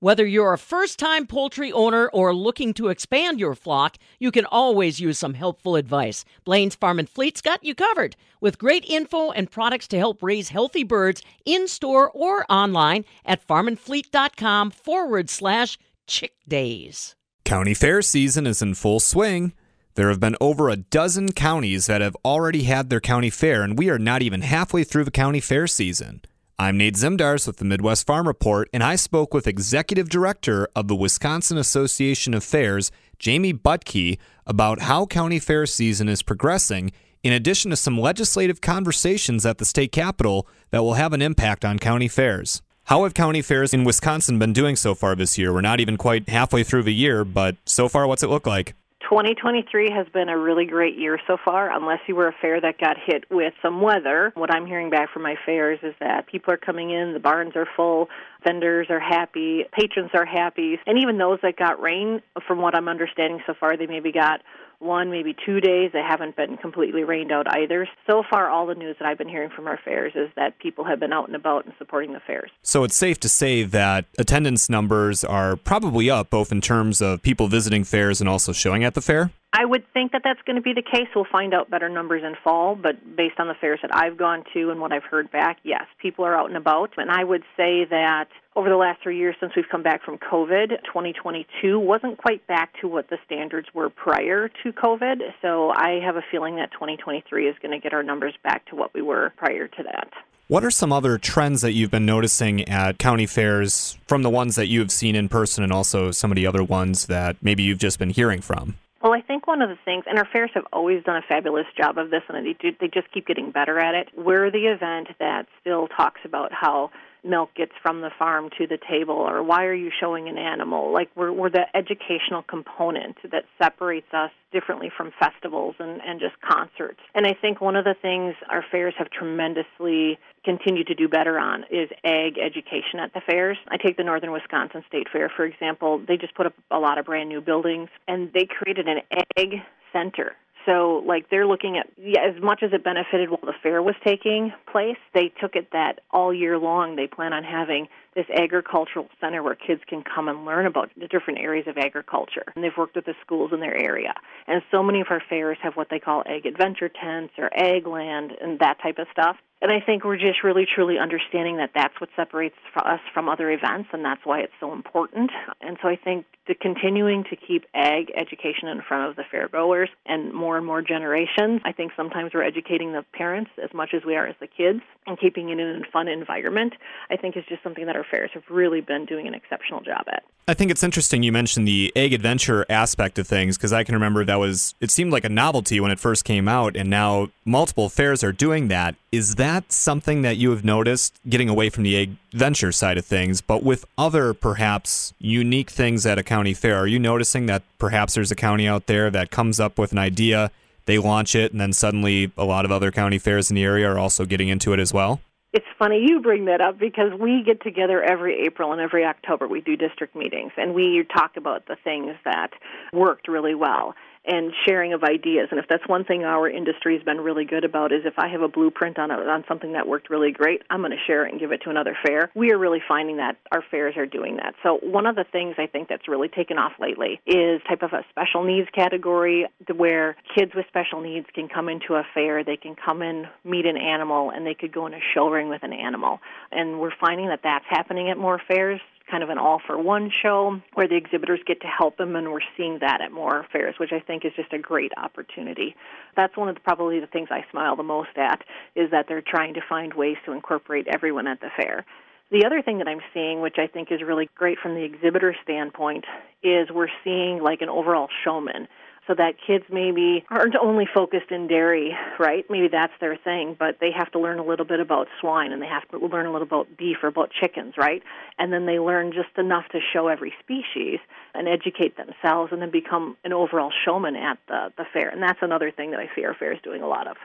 Whether you're a first time poultry owner or looking to expand your flock, you can always use some helpful advice. Blain's Farm and Fleet's got you covered with great info and products to help raise healthy birds in store or online at farmandfleet.com forward slash chick days. County fair season is in full swing. There have been over a dozen counties that have already had their county fair, and we are not even halfway through the county fair season. I'm Nate Zimdars with the Midwest Farm Report, and I spoke with Executive Director of the Wisconsin Association of Fairs, Jayme Buttke, about how county fair season is progressing, in addition to some legislative conversations at the state capitol that will have an impact on county fairs. How have county fairs in Wisconsin been doing so far this year? We're not even quite halfway through the year, but so far, what's it look like? 2023 has been a really great year so far, unless you were a fair that got hit with some weather. What I'm hearing back from my fairs is that people are coming in, the barns are full, vendors are happy, patrons are happy, and even those that got rain, from what I'm understanding so far, they maybe got one, maybe two days. They haven't been completely rained out either. So far, all the news that I've been hearing from our fairs is that people have been out and about and supporting the fairs. So it's safe to say that attendance numbers are probably up, both in terms of people visiting fairs and also showing at the fair? I would think that that's going to be the case. We'll find out better numbers in fall, but based on the fairs that I've gone to and what I've heard back, yes, people are out and about. And I would say that over the last three years since we've come back from COVID, 2022 wasn't quite back to what the standards were prior to COVID. So I have a feeling that 2023 is going to get our numbers back to what we were prior to that. What are some other trends that you've been noticing at county fairs from the ones that you have seen in person and also some of the other ones that maybe you've just been hearing from? Well, I think one of the things, and our fairs have always done a fabulous job of this, and they, do, they just keep getting better at it. We're the event that still talks about how milk gets from the farm to the table or why are you showing an animal? Like we're we're the educational component that separates us differently from festivals and and just concerts. And i think one of the things our fairs have tremendously continued to do better on is ag education at the fairs. I take the northern wisconsin state fair for example. They just put up a lot of brand new buildings and they created an ag center so, like, they're looking at yeah, as much as it benefited while the fair was taking place, they took it that all year long they plan on having this agricultural center where kids can come and learn about the different areas of agriculture. And they've worked with the schools in their area. And so many of our fairs have what they call ag adventure tents or ag land and that type of stuff. And I think we're just really truly understanding that that's what separates us from other events, and that's why it's so important. And so I think the continuing to keep ag education in front of the fair goers and more and more generations. I think sometimes we're educating the parents as much as we are as the kids, and keeping it in a fun environment. I think is just something that our fairs have really been doing an exceptional job at. I think it's interesting you mentioned the ag adventure aspect of things because I can remember that was it seemed like a novelty when it first came out, and now multiple fairs are doing that. Is that something that you have noticed getting away from the ag adventure side of things, but with other perhaps unique things at a county fair? Are you noticing that perhaps there's a county out there that comes up with an idea, they launch it, and then suddenly a lot of other county fairs in the area are also getting into it as well? It's funny you bring that up because we get together every April and every October. We do district meetings and we talk about the things that worked really well and sharing of ideas. And if that's one thing our industry has been really good about is if I have a blueprint on a, on something that worked really great, I'm going to share it and give it to another fair. We are really finding that our fairs are doing that. So one of the things I think that's really taken off lately is type of a special needs category where kids with special needs can come into a fair, they can come in, meet an animal, and they could go in a show ring with an animal. And we're finding that that's happening at more fairs kind of an all for one show where the exhibitors get to help them, and we're seeing that at more fairs, which I think is just a great opportunity. That's one of the, probably the things I smile the most at is that they're trying to find ways to incorporate everyone at the fair. The other thing that I'm seeing, which I think is really great from the exhibitor standpoint, is we're seeing like an overall showman so that kids maybe aren't only focused in dairy, right? Maybe that's their thing, but they have to learn a little bit about swine and they have to learn a little about beef or about chickens, right? And then they learn just enough to show every species and educate themselves and then become an overall showman at the, the fair. And that's another thing that I see our fair is doing a lot of.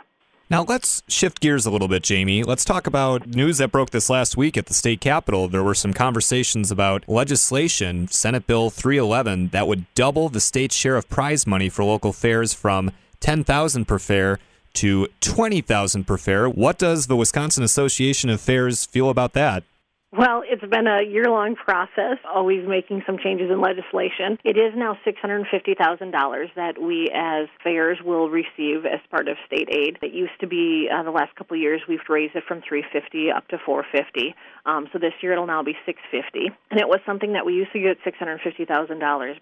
Now let's shift gears a little bit, Jayme. Let's talk about news that broke this last week at the state capitol. There were some conversations about legislation, Senate Bill 311, that would double the state's share of prize money for local fairs from 10,000 per fair to 20,000 per fair. What does the Wisconsin Association of Fairs feel about that? Well, it's been a year long process, always making some changes in legislation. It is now $650,000 that we as fairs will receive as part of state aid. It used to be uh, the last couple of years we've raised it from 350 up to 450. Um, so this year it'll now be 650. And it was something that we used to get $650,000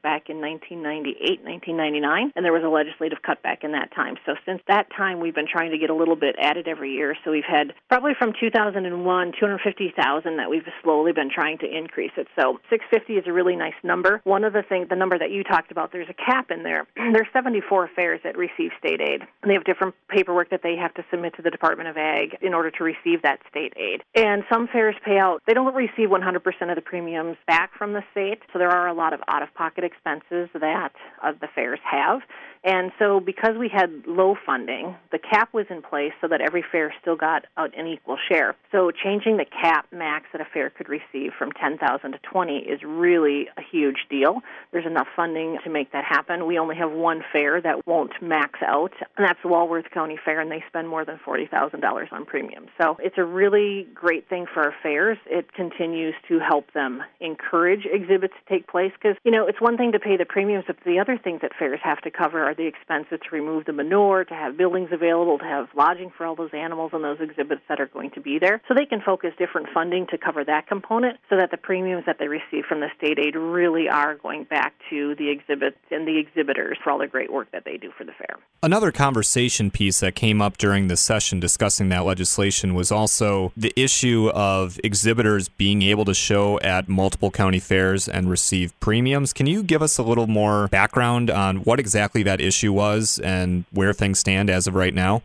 back in 1998, 1999, and there was a legislative cutback in that time. So since that time we've been trying to get a little bit added every year. So we've had probably from 2001 250,000 that we we've slowly been trying to increase it. So 650 is a really nice number. One of the things, the number that you talked about, there's a cap in there. there's 74 fairs that receive state aid. And they have different paperwork that they have to submit to the Department of Ag in order to receive that state aid. And some fairs pay out, they don't receive 100% of the premiums back from the state. So there are a lot of out of pocket expenses that uh, the fairs have. And so, because we had low funding, the cap was in place so that every fair still got an equal share. So, changing the cap max that a fair could receive from 10,000 to 20 is really a huge deal. There's enough funding to make that happen. We only have one fair that won't max out, and that's the Walworth County Fair, and they spend more than $40,000 on premiums. So, it's a really great thing for our fairs. It continues to help them encourage exhibits to take place because, you know, it's one thing to pay the premiums, but the other things that fairs have to cover are the expenses to remove the manure, to have buildings available, to have lodging for all those animals and those exhibits that are going to be there. So they can focus different funding to cover that component so that the premiums that they receive from the state aid really are going back to the exhibits and the exhibitors for all the great work that they do for the fair. Another conversation piece that came up during the session discussing that legislation was also the issue of exhibitors being able to show at multiple county fairs and receive premiums. Can you give us a little more background on what exactly that issue was and where things stand as of right now?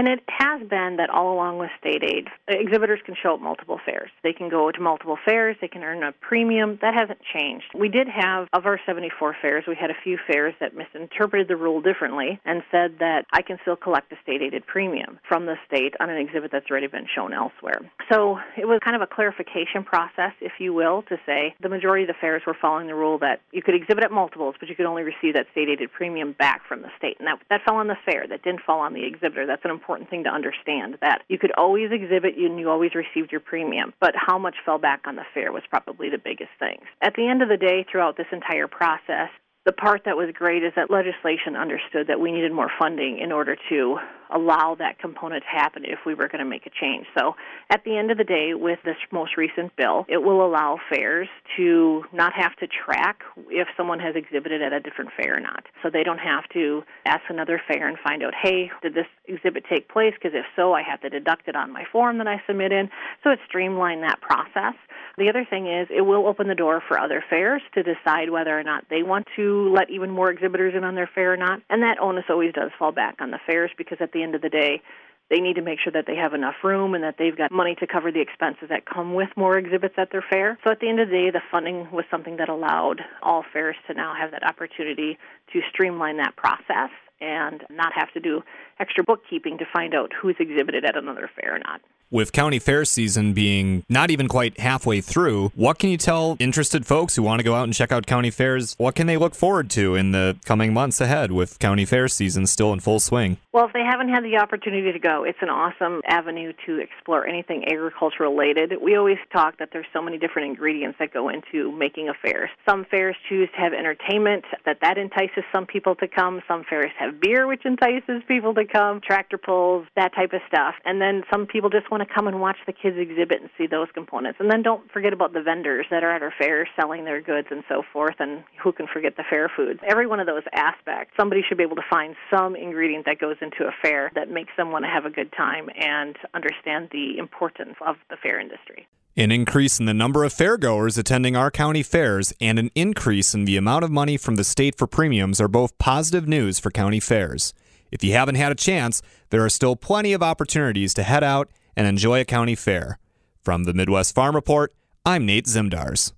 And it has been that all along with state aid, exhibitors can show at multiple fairs. They can go to multiple fairs, they can earn a premium. That hasn't changed. We did have, of our 74 fairs, we had a few fairs that misinterpreted the rule differently and said that I can still collect a state aided premium from the state on an exhibit that's already been shown elsewhere. So it was kind of a clarification process, if you will, to say the majority of the fairs were following the rule that you could exhibit at multiples, but you could only receive that state aided premium back from the state. And that, that fell on the fair. That didn't fall on the exhibitor. That's an important thing to understand that you could always exhibit and you always received your premium, but how much fell back on the fair was probably the biggest thing. At the end of the day, throughout this entire process, the part that was great is that legislation understood that we needed more funding in order to allow that component to happen if we were going to make a change. So, at the end of the day, with this most recent bill, it will allow fairs to not have to track if someone has exhibited at a different fair or not. So, they don't have to ask another fair and find out, hey, did this exhibit take place? Because if so, I have to deduct it on my form that I submit in. So, it streamlined that process. The other thing is it will open the door for other fairs to decide whether or not they want to let even more exhibitors in on their fair or not. And that onus always does fall back on the fairs because at the end of the day, they need to make sure that they have enough room and that they've got money to cover the expenses that come with more exhibits at their fair. So at the end of the day, the funding was something that allowed all fairs to now have that opportunity to streamline that process and not have to do extra bookkeeping to find out who's exhibited at another fair or not. With county fair season being not even quite halfway through, what can you tell interested folks who want to go out and check out county fairs? What can they look forward to in the coming months ahead with county fair season still in full swing? Well, if they haven't had the opportunity to go, it's an awesome avenue to explore anything agriculture related. We always talk that there's so many different ingredients that go into making a fair. Some fairs choose to have entertainment, that that entices some people to come. Some fairs have beer, which entices people to come, tractor pulls, that type of stuff. And then some people just want to come and watch the kids exhibit and see those components. And then don't forget about the vendors that are at our fairs selling their goods and so forth, and who can forget the fair foods. Every one of those aspects, somebody should be able to find some ingredient that goes into a fair that makes them want to have a good time and understand the importance of the fair industry. An increase in the number of fairgoers attending our county fairs and an increase in the amount of money from the state for premiums are both positive news for county fairs. If you haven't had a chance, there are still plenty of opportunities to head out and enjoy a county fair. From the Midwest Farm Report, I'm Nate Zimdars.